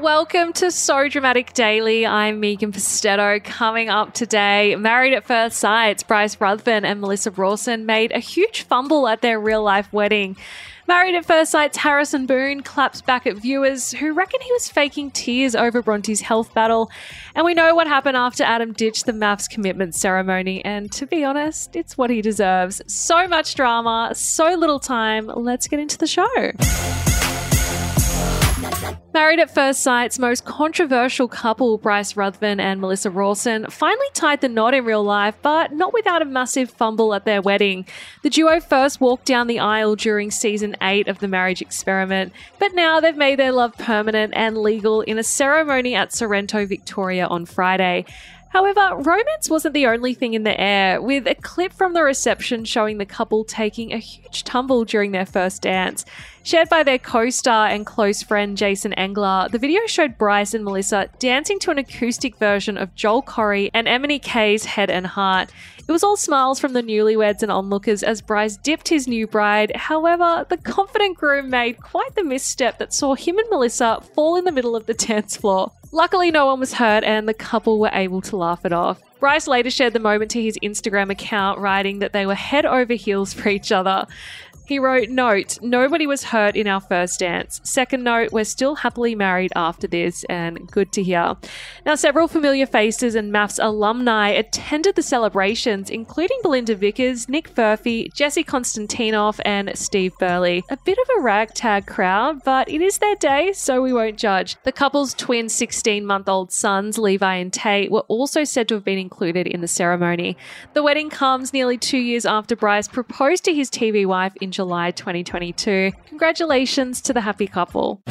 Welcome to So Dramatic Daily. I'm Megan Pistetto. Coming up today, Married at First Sight, Bryce Ruthven and Melissa Rawson made a huge fumble at their real life wedding. Married at First Sight's Harrison Boon claps back at viewers who reckon he was faking tears over Bronte's health battle. And we know what happened after Adam ditched the MAFS commitment ceremony. And to be honest, it's what he deserves. So much drama, so little time. Let's get into the show. Married at First Sight's most controversial couple, Bryce Ruthven and Melissa Rawson, finally tied the knot in real life, but not without a massive fumble at their wedding. The duo first walked down the aisle during season 8 of the marriage experiment, but now they've made their love permanent and legal in a ceremony at Sorrento, Victoria on Friday. However, romance wasn't the only thing in the air, with a clip from the reception showing the couple taking a huge tumble during their first dance. Shared by their co star and close friend Jason Engler, the video showed Bryce and Melissa dancing to an acoustic version of Joel Corry and MNEK's Head and Heart. It was all smiles from the newlyweds and onlookers as Bryce dipped his new bride. However, the confident groom made quite the misstep that saw him and Melissa fall in the middle of the dance floor. Luckily, no one was hurt and the couple were able to laugh it off. Bryce later shared the moment to his Instagram account, writing that they were head over heels for each other. He wrote, Note, nobody was hurt in our first dance. Second note, we're still happily married after this, and good to hear. Now, several familiar faces and MAFS alumni attended the celebrations, including Belinda Vickers, Nick Furphy, Jesse Konstantinov, and Steve Burley. A bit of a ragtag crowd, but it is their day, so we won't judge. The couple's twin 16 month old sons, Levi and Tate, were also said to have been included in the ceremony. The wedding comes nearly two years after Bryce proposed to his TV wife in July 2022. Congratulations to the happy couple.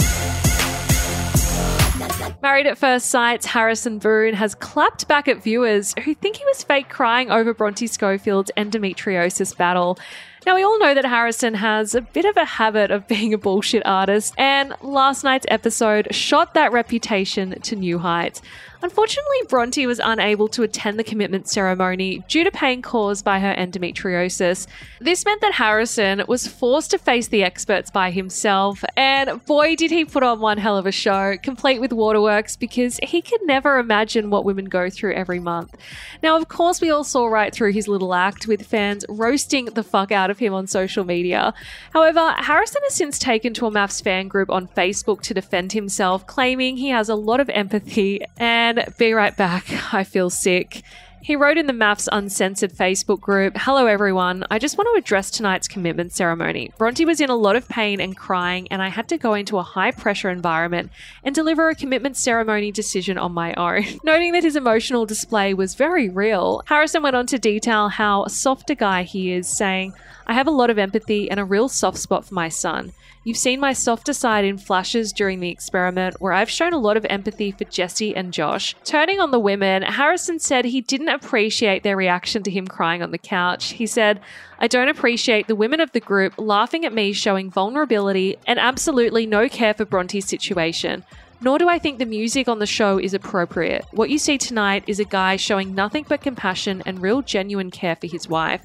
Married at First Sight's Harrison Boon has clapped back at viewers who think he was fake crying over Bronte Schofield's endometriosis battle. Now, we all know that Harrison has a bit of a habit of being a bullshit artist, and last night's episode shot that reputation to new heights. Unfortunately, Bronte was unable to attend the commitment ceremony due to pain caused by her endometriosis. This meant that Harrison was forced to face the experts by himself, and boy, did he put on one hell of a show, complete with waterworks, because he could never imagine what women go through every month. Now, of course, we all saw right through his little act, with fans roasting the fuck out of him on social media. However, Harrison has since taken to a MAFS fan group on Facebook to defend himself, claiming he has a lot of empathy and and be right back. I feel sick. He wrote in the MAFS Uncensored Facebook group Hello, everyone. I just want to address tonight's commitment ceremony. Bronte was in a lot of pain and crying, and I had to go into a high pressure environment and deliver a commitment ceremony decision on my own. Noting that his emotional display was very real, Harrison went on to detail how soft a guy he is, saying, I have a lot of empathy and a real soft spot for my son. You've seen my softer side in flashes during the experiment, where I've shown a lot of empathy for Jesse and Josh. Turning on the women, Harrison said he didn't appreciate their reaction to him crying on the couch. He said, I don't appreciate the women of the group laughing at me showing vulnerability and absolutely no care for Bronte's situation. Nor do I think the music on the show is appropriate. What you see tonight is a guy showing nothing but compassion and real genuine care for his wife.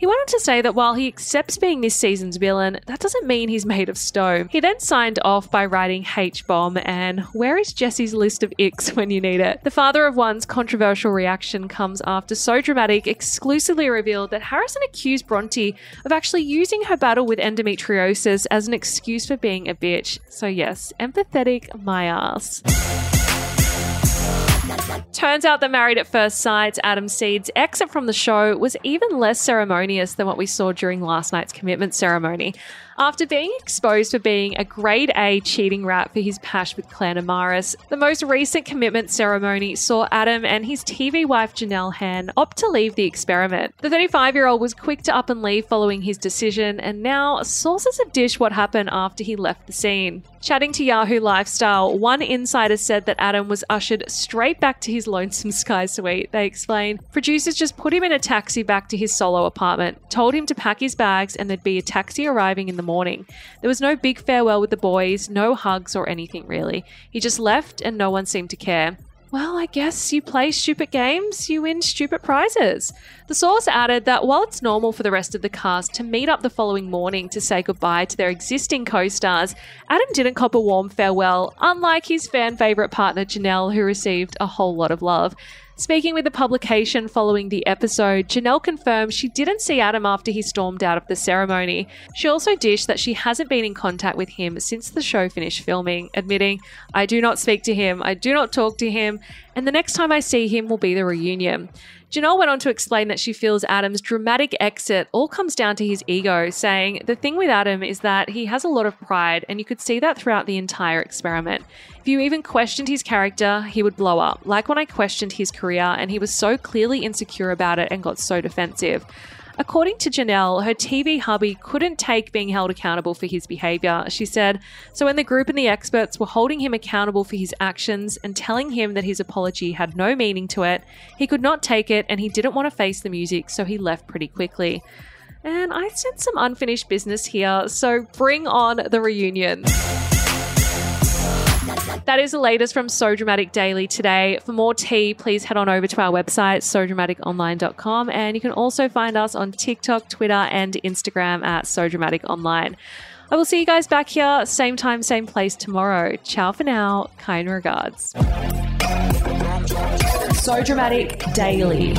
He went on to say that while he accepts being this season's villain, that doesn't mean he's made of stone. He then signed off by writing H bomb and where is Jesse's list of icks when you need it? The father of one's controversial reaction comes after So Dramatic exclusively revealed that Harrison accused Bronte of actually using her battle with endometriosis as an excuse for being a bitch. So, yes, empathetic my ass. Turns out that Married at First Sight, Adam Seed's exit from the show was even less ceremonious than what we saw during last night's commitment ceremony. After being exposed for being a grade A cheating rat for his pash with Claire Nomarhas, the most recent commitment ceremony saw Adam and his TV wife Janelle Han opt to leave the experiment. The 35 year old was quick to up and leave following his decision, and now sources have dished what happened after he left the scene. Chatting to Yahoo Lifestyle, one insider said that Adam was ushered straight back to his lonesome sky suite. They explained producers just put him in a taxi back to his solo apartment, told him to pack his bags, and there'd be a taxi arriving in the morning. There was no big farewell with the boys, no hugs or anything really. He just left, and no one seemed to care. Well, I guess you play stupid games, you win stupid prizes. The source added that while it's normal for the rest of the cast to meet up the following morning to say goodbye to their existing co stars, Adam didn't cop a warm farewell, unlike his fan favourite partner Janelle, who received a whole lot of love. Speaking with the publication following the episode, Janelle confirmed she didn't see Adam after he stormed out of the ceremony. She also dished that she hasn't been in contact with him since the show finished filming, admitting, I do not speak to him, I do not talk to him, and the next time I see him will be the reunion. Janelle went on to explain that she feels Adam's dramatic exit all comes down to his ego, saying, The thing with Adam is that he has a lot of pride, and you could see that throughout the entire experiment. If you even questioned his character, he would blow up, like when I questioned his career, and he was so clearly insecure about it and got so defensive. According to Janelle, her TV hubby couldn't take being held accountable for his behavior. She said, So when the group and the experts were holding him accountable for his actions and telling him that his apology had no meaning to it, he could not take it and he didn't want to face the music, so he left pretty quickly. And I sense some unfinished business here, so bring on the reunion. That is the latest from So Dramatic Daily today. For more tea, please head on over to our website, sodramaticonline.com. And you can also find us on TikTok, Twitter, and Instagram at So Dramatic Online. I will see you guys back here, same time, same place tomorrow. Ciao for now. Kind regards. So Dramatic Daily.